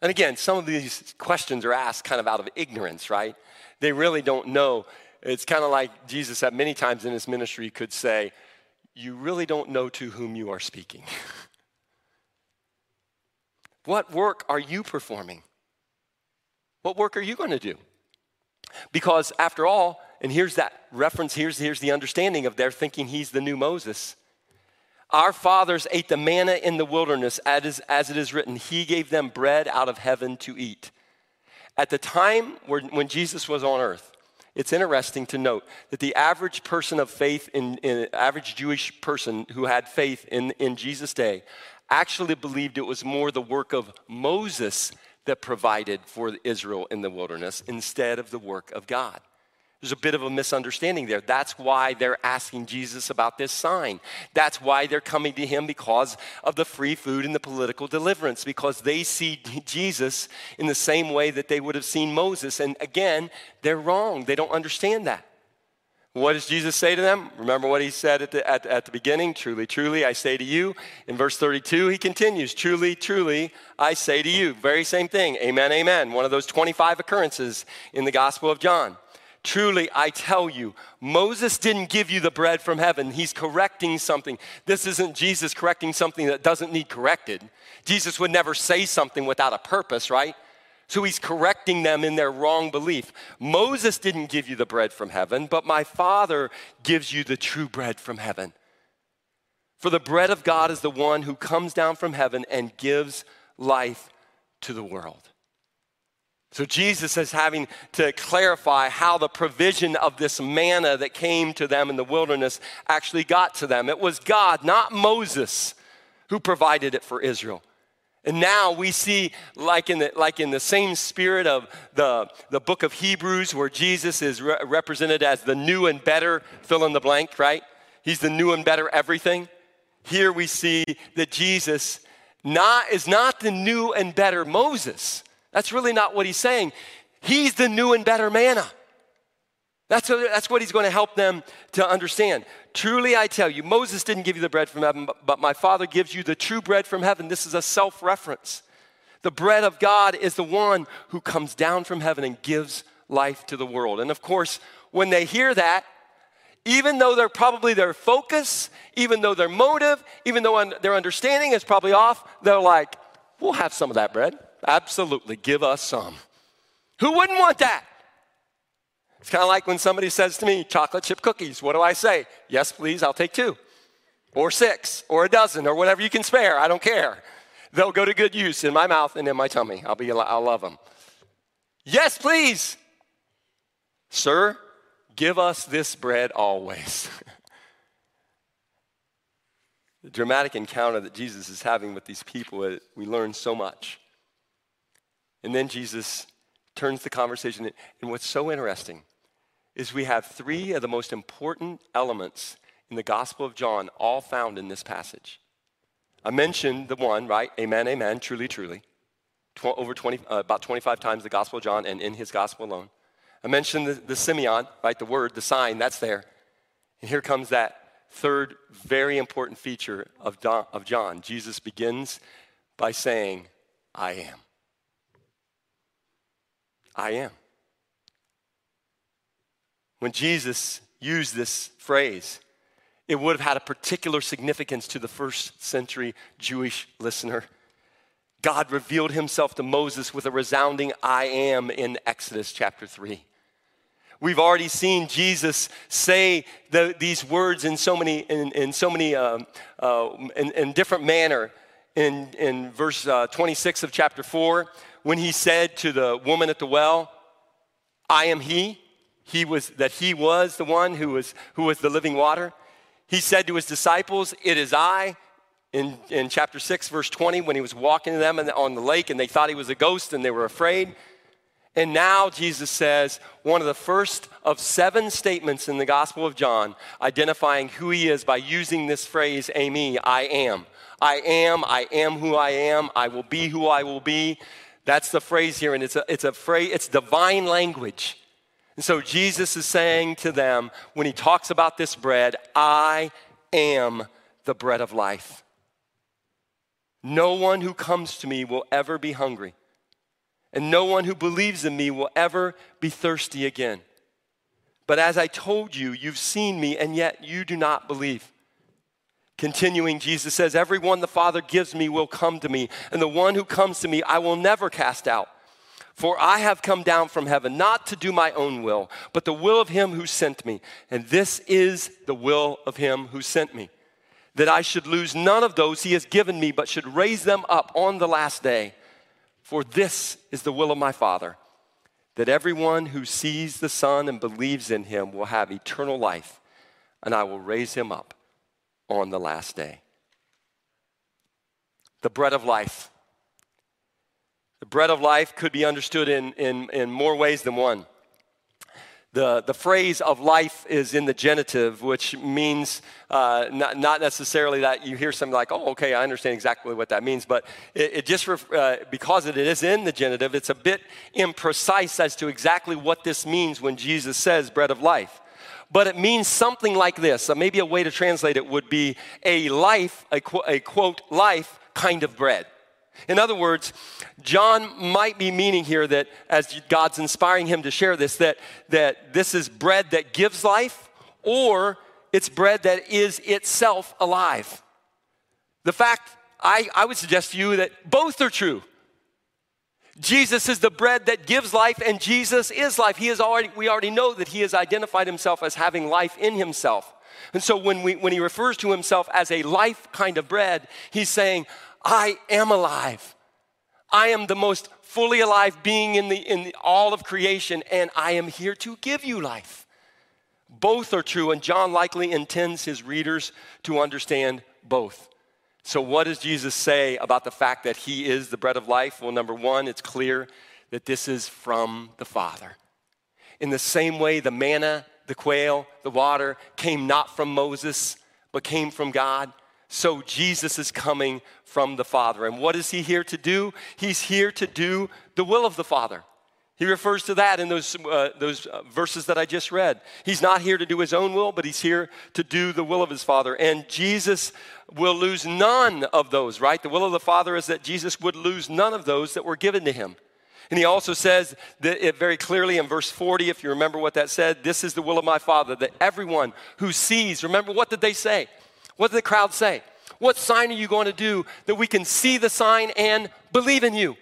Speaker 5: And again, some of these questions are asked kind of out of ignorance, right? They really don't know. It's kind of like Jesus, at many times in his ministry, could say, You really don't know to whom you are speaking. *laughs* what work are you performing? What work are you going to do? Because after all, and here's that reference, here's, here's the understanding of their thinking he's the new Moses. Our fathers ate the manna in the wilderness, as, as it is written, He gave them bread out of heaven to eat. At the time when Jesus was on earth, it's interesting to note that the average person of faith, in, in average Jewish person who had faith in, in Jesus' day, actually believed it was more the work of Moses that provided for Israel in the wilderness instead of the work of God. There's a bit of a misunderstanding there. That's why they're asking Jesus about this sign. That's why they're coming to him because of the free food and the political deliverance, because they see Jesus in the same way that they would have seen Moses. And again, they're wrong. They don't understand that. What does Jesus say to them? Remember what he said at the, at, at the beginning? Truly, truly, I say to you. In verse 32, he continues, Truly, truly, I say to you. Very same thing. Amen, amen. One of those 25 occurrences in the Gospel of John. Truly, I tell you, Moses didn't give you the bread from heaven. He's correcting something. This isn't Jesus correcting something that doesn't need corrected. Jesus would never say something without a purpose, right? So he's correcting them in their wrong belief. Moses didn't give you the bread from heaven, but my Father gives you the true bread from heaven. For the bread of God is the one who comes down from heaven and gives life to the world. So Jesus is having to clarify how the provision of this manna that came to them in the wilderness actually got to them. It was God, not Moses, who provided it for Israel. And now we see, like in the, like in the same spirit of the, the book of Hebrews, where Jesus is re- represented as the new and better fill in the blank, right? He's the new and better everything. Here we see that Jesus not, is not the new and better Moses. That's really not what he's saying. He's the new and better manna. That's what, that's what he's going to help them to understand. Truly, I tell you, Moses didn't give you the bread from heaven, but, my Father gives you the true bread from heaven. This is a self reference. The bread of God is the one who comes down from heaven and gives life to the world. And of course, when they hear that, even though they're probably their focus, even though their motive, even though their understanding is probably off, they're like, we'll have some of that bread. Absolutely, give us some. Who wouldn't want that? It's kind of like when somebody says to me, chocolate chip cookies. What do I say? Yes, please, I'll take two, or six, or a dozen, or whatever you can spare. I don't care. They'll go to good use in my mouth and in my tummy. I'll, be, I'll love them. Yes, please. Sir, give us this bread always. *laughs* the dramatic encounter that Jesus is having with these people, uh, we learn so much. And then Jesus turns the conversation. And what's so interesting is we have three of the most important elements in the Gospel of John, all found in this passage. I mentioned the one, right? Amen, amen, truly, truly. Tw- over 20, uh, about 25 times the Gospel of John and in his Gospel alone. I mentioned the, the Semeion, right? The word, the sign, that's there. And here comes that third very important feature of, Don, of John. Jesus begins by saying, I am. I am. When Jesus used this phrase, it would have had a particular significance to the first century Jewish listener. God revealed himself to Moses with a resounding I am in Exodus chapter 3. We've already seen Jesus say the, these words in so many, in, in so many, um, uh, in, in, different manner. In, in verse uh, 26 of chapter 4, when he said to the woman at the well, I am he, he was that he was the one who was who was the living water. He said to his disciples, It is I. In, in chapter 6, verse 20, when he was walking to them on the lake and they thought he was a ghost and they were afraid. And now Jesus says one of the first of seven statements in the Gospel of John identifying who he is by using this phrase, eimi, I am. I am, I am who I am, I will be who I will be. That's the phrase here, and it's a, it's a phrase, it's divine language. And so Jesus is saying to them when he talks about this bread, I am the bread of life. No one who comes to me will ever be hungry, and no one who believes in me will ever be thirsty again. But as I told you, you've seen me, and yet you do not believe. Continuing, Jesus says, Everyone the Father gives me will come to me, and the one who comes to me I will never cast out. For I have come down from heaven not to do my own will, but the will of him who sent me. And this is the will of him who sent me that I should lose none of those he has given me, but should raise them up on the last day. For this is the will of my Father, that everyone who sees the Son and believes in him will have eternal life, and I will raise him up on the last day. The bread of life. The bread of life could be understood in, in, in more ways than one. The, the phrase of life is in the genitive, which means uh, not, not necessarily that you hear something like, oh, okay, I understand exactly what that means, but it, it just, ref, uh, because it is in the genitive, it's a bit imprecise as to exactly what this means when Jesus says bread of life. But it means something like this. Maybe a way to translate it would be a life, a, qu- a quote, life kind of bread. In other words, John might be meaning here that as God's inspiring him to share this, that, that this is bread that gives life, or it's bread that is itself alive. The fact, I, I would suggest to you that both are true. Jesus is the bread that gives life, and Jesus is life. He is already, we already know that he has identified himself as having life in himself. And so when, we, when he refers to himself as a life kind of bread, he's saying, I am alive. I am the most fully alive being in, the, in the, all of creation, and I am here to give you life. Both are true, and John likely intends his readers to understand both. So, what does Jesus say about the fact that he is the bread of life? Well, number one, it's clear that this is from the Father. In the same way, the manna, the quail, the water came not from Moses, but came from God. So Jesus is coming from the Father. And what is he here to do? He's here to do the will of the Father. He refers to that in those, uh, those uh, verses that I just read. He's not here to do his own will, but he's here to do the will of his Father. And Jesus will lose none of those, right? The will of the Father is that Jesus would lose none of those that were given to him. And he also says that it very clearly in verse 40, if you remember what that said, this is the will of my Father, that everyone who sees, remember what did they say? What did the crowd say? What sign are you going to do that we can see the sign and believe in you?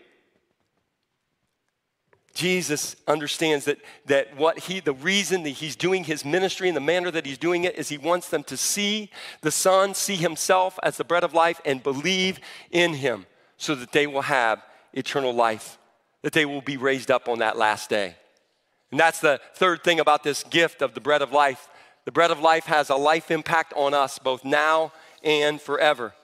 Speaker 5: Jesus understands that, that what he, the reason that he's doing his ministry in the manner that he's doing it is he wants them to see the Son, see himself as the bread of life, and believe in him so that they will have eternal life, that they will be raised up on that last day. And that's the third thing about this gift of the bread of life the bread of life has a life impact on us both now and forever.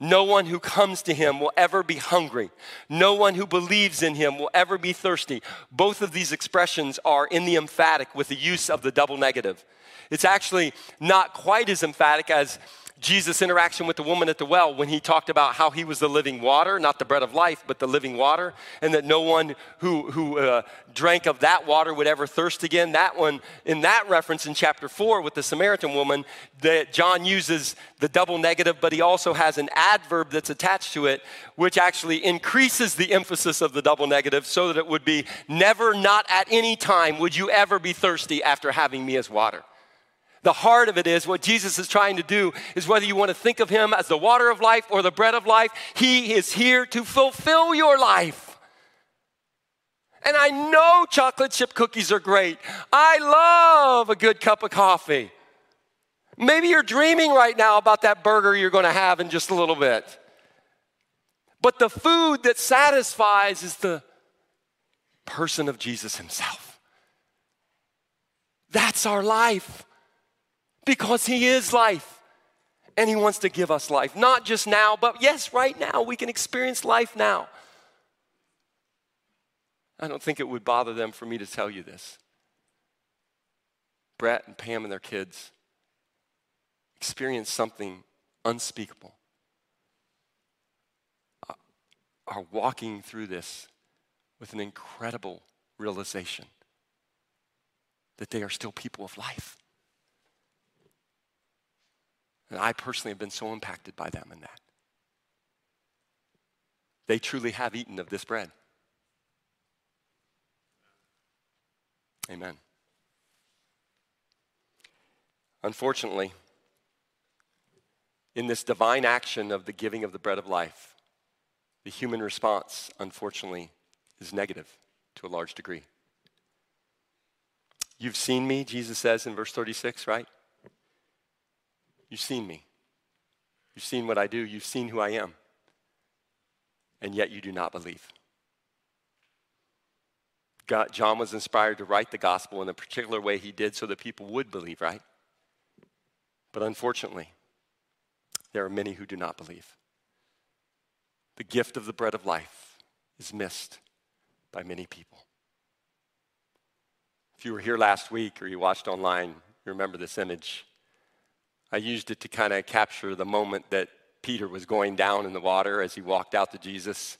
Speaker 5: No one who comes to him will ever be hungry. No one who believes in him will ever be thirsty. Both of these expressions are in the emphatic with the use of the double negative. It's actually not quite as emphatic as Jesus' interaction with the woman at the well when he talked about how he was the living water, not the bread of life, but the living water, and that no one who, who uh, drank of that water would ever thirst again. That one, in that reference in chapter 4 with the Samaritan woman, that John uses the double negative, but he also has an adverb that's attached to it, which actually increases the emphasis of the double negative so that it would be never, not at any time would you ever be thirsty after having me as water. The heart of it is what Jesus is trying to do is whether you want to think of him as the water of life or the bread of life, he is here to fulfill your life. And I know chocolate chip cookies are great. I love a good cup of coffee. Maybe you're dreaming right now about that burger you're going to have in just a little bit. But the food that satisfies is the person of Jesus himself. That's our life because He is life. And He wants to give us life, not just now, but yes, right now. We can experience life now. I don't think it would bother them for me to tell you this. Brett and Pam and their kids experienced something unspeakable, uh, are walking through this with an incredible realization that they are still people of life. And I personally have been so impacted by them in that. They truly have eaten of this bread. Amen. Unfortunately, in this divine action of the giving of the bread of life, the human response, unfortunately, is negative to a large degree. You've seen me, Jesus says in verse 36, right? You've seen me. You've seen what I do. You've seen who I am. And yet you do not believe. God, John was inspired to write the gospel in a particular way he did so that people would believe, right? But unfortunately, there are many who do not believe. The gift of the bread of life is missed by many people. If you were here last week or you watched online, you remember this image. I used it to kind of capture the moment that Peter was going down in the water as he walked out to Jesus.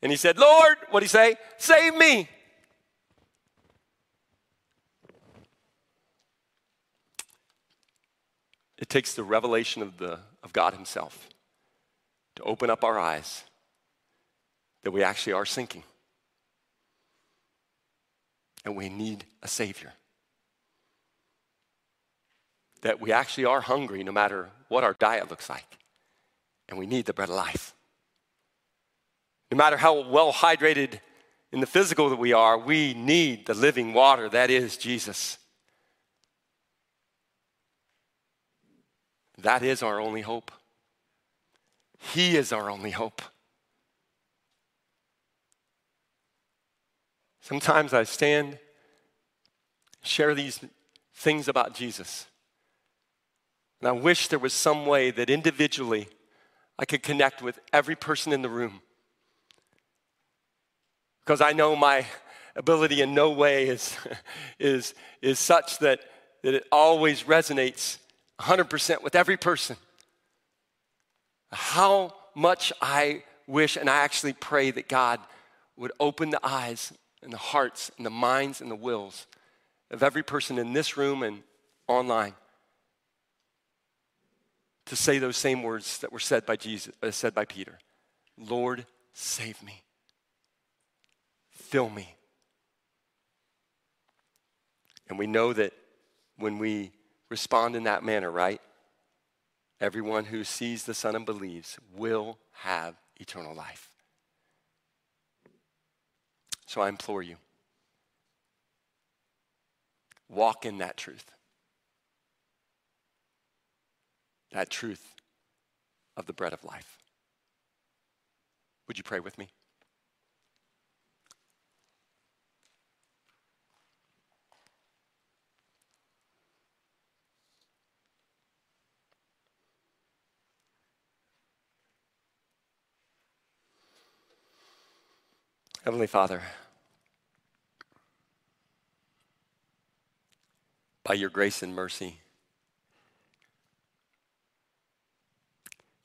Speaker 5: And he said, Lord, what did he say? Save me. It takes the revelation of, the, of God Himself to open up our eyes that we actually are sinking. And we need a Savior. That we actually are hungry no matter what our diet looks like. And we need the bread of life. No matter how well hydrated in the physical that we are, we need the living water that is Jesus. That is our only hope. He is our only hope. Sometimes I stand, share these things about Jesus. And I wish there was some way that individually I could connect with every person in the room. Because I know my ability in no way is, *laughs* is, is such that, that it always resonates 100% with every person. How much I wish and I actually pray that God would open the eyes and the hearts and the minds and the wills of every person in this room and online to say those same words that were said by Jesus, uh, said by Peter. Lord, save me. Fill me. And we know that when we respond in that manner, right? Everyone who sees the Son and believes will have eternal life. So I implore you walk in that truth. That truth of the bread of life. Would you pray with me? Heavenly Father, by your grace and mercy,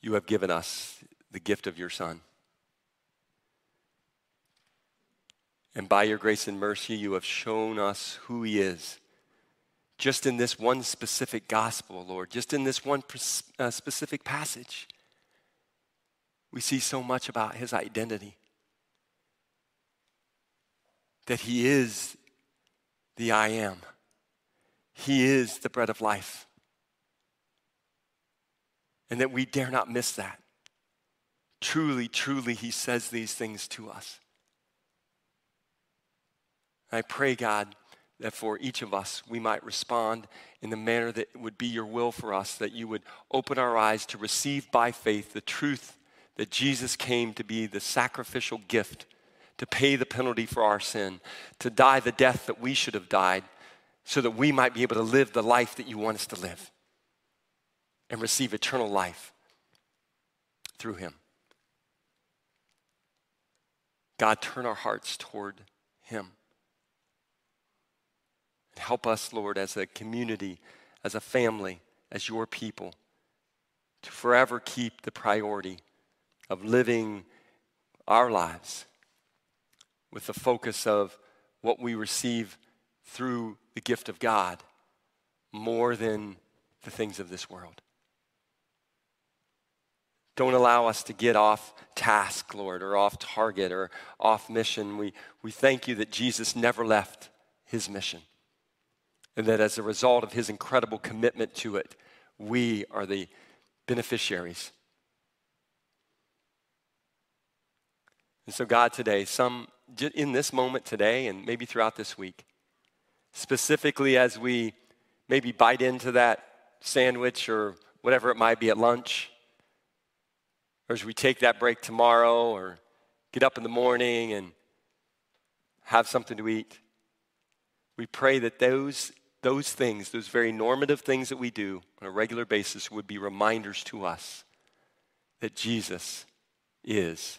Speaker 5: you have given us the gift of your Son. And by your grace and mercy, you have shown us who He is. Just in this one specific gospel, Lord, just in this one uh, specific passage, we see so much about His identity that He is the I am. He is the bread of life. And that we dare not miss that. Truly, truly, He says these things to us. I pray, God, that for each of us, we might respond in the manner that would be your will for us, that you would open our eyes to receive by faith the truth that Jesus came to be the sacrificial gift to pay the penalty for our sin, to die the death that we should have died, so that we might be able to live the life that you want us to live and receive eternal life through him. God, turn our hearts toward him. And help us, Lord, as a community, as a family, as your people, to forever keep the priority of living our lives with the focus of what we receive through the gift of God more than the things of this world. Don't allow us to get off task, Lord, or off target or off mission. We, we thank you that Jesus never left his mission. And that as a result of his incredible commitment to it, we are the beneficiaries. And so, God, today, some in this moment today, and maybe throughout this week, specifically as we maybe bite into that sandwich or whatever it might be at lunch, or as we take that break tomorrow, or get up in the morning and have something to eat, we pray that those, those things, those very normative things that we do on a regular basis, would be reminders to us that Jesus is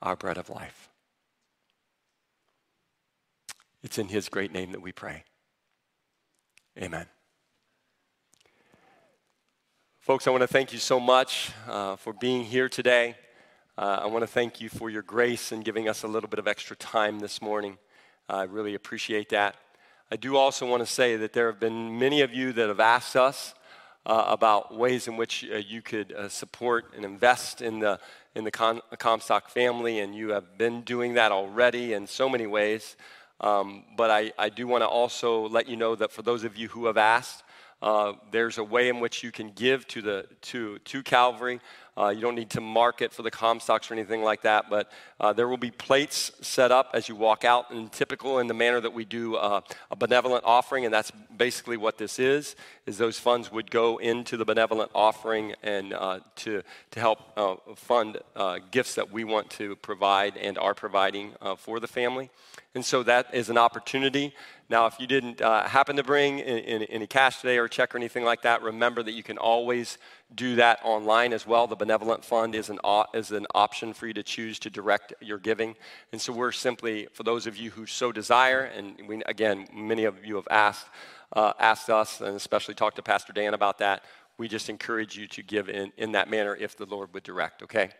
Speaker 5: our bread of life. It's in His great name that we pray. Amen. Folks, I want to thank you so much uh, for being here today. Uh, I want to thank you for your grace and giving us a little bit of extra time this morning. I really appreciate that. I do also want to say that there have been many of you that have asked us uh, about ways in which uh, you could uh, support and invest in the, in the Con- Comstock family, and you have been doing that already in so many ways. Um, but I, I do want to also let you know that for those of you who have asked, uh, there's a way in which you can give to, the, to, to Calvary. Uh, you don't need to mark it for the Comstocks or anything like that, but uh, there will be plates set up as you walk out, and typical in the manner that we do uh, a benevolent offering, and that's basically what this is. Is those funds would go into the benevolent offering and uh, to to help uh, fund uh, gifts that we want to provide and are providing for the family, and so that is an opportunity now, if you didn't happen to bring any cash today or check or anything like that, remember that you can always do that online as well. The Benevolent Fund is an, is an option for you to choose to direct your giving. And so we're simply, for those of you who so desire, and we, again, many of you have asked, uh, asked us, and especially talked to Pastor Dan about that, we just encourage you to give in, in that manner if the Lord would direct, okay?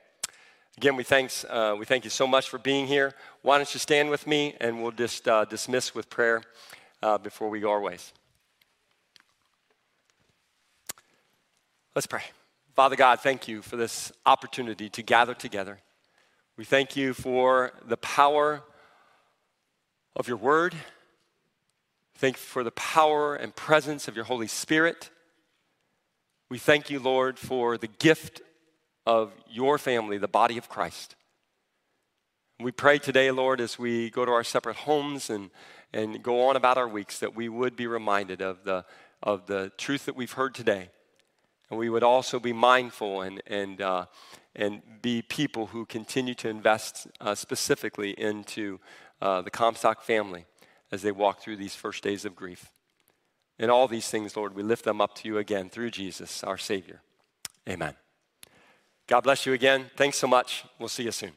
Speaker 5: Again, we, thanks, uh, we thank you so much for being here. Why don't you stand with me and we'll just uh, dismiss with prayer uh, before we go our ways. Let's pray. Father God, thank you for this opportunity to gather together. We thank you for the power of your word. Thank you for the power and presence of your Holy Spirit. We thank you, Lord, for the gift of your family, the body of Christ. We pray today, Lord, as we go to our separate homes and, and go on about our weeks, that we would be reminded of the, of the truth that we've heard today. And we would also be mindful and, and, uh, and be people who continue to invest uh, specifically into uh, the Comstock family as they walk through these first days of grief. In all these things, Lord, we lift them up to you again through Jesus, our Savior. Amen. God bless you again. Thanks so much. We'll see you soon.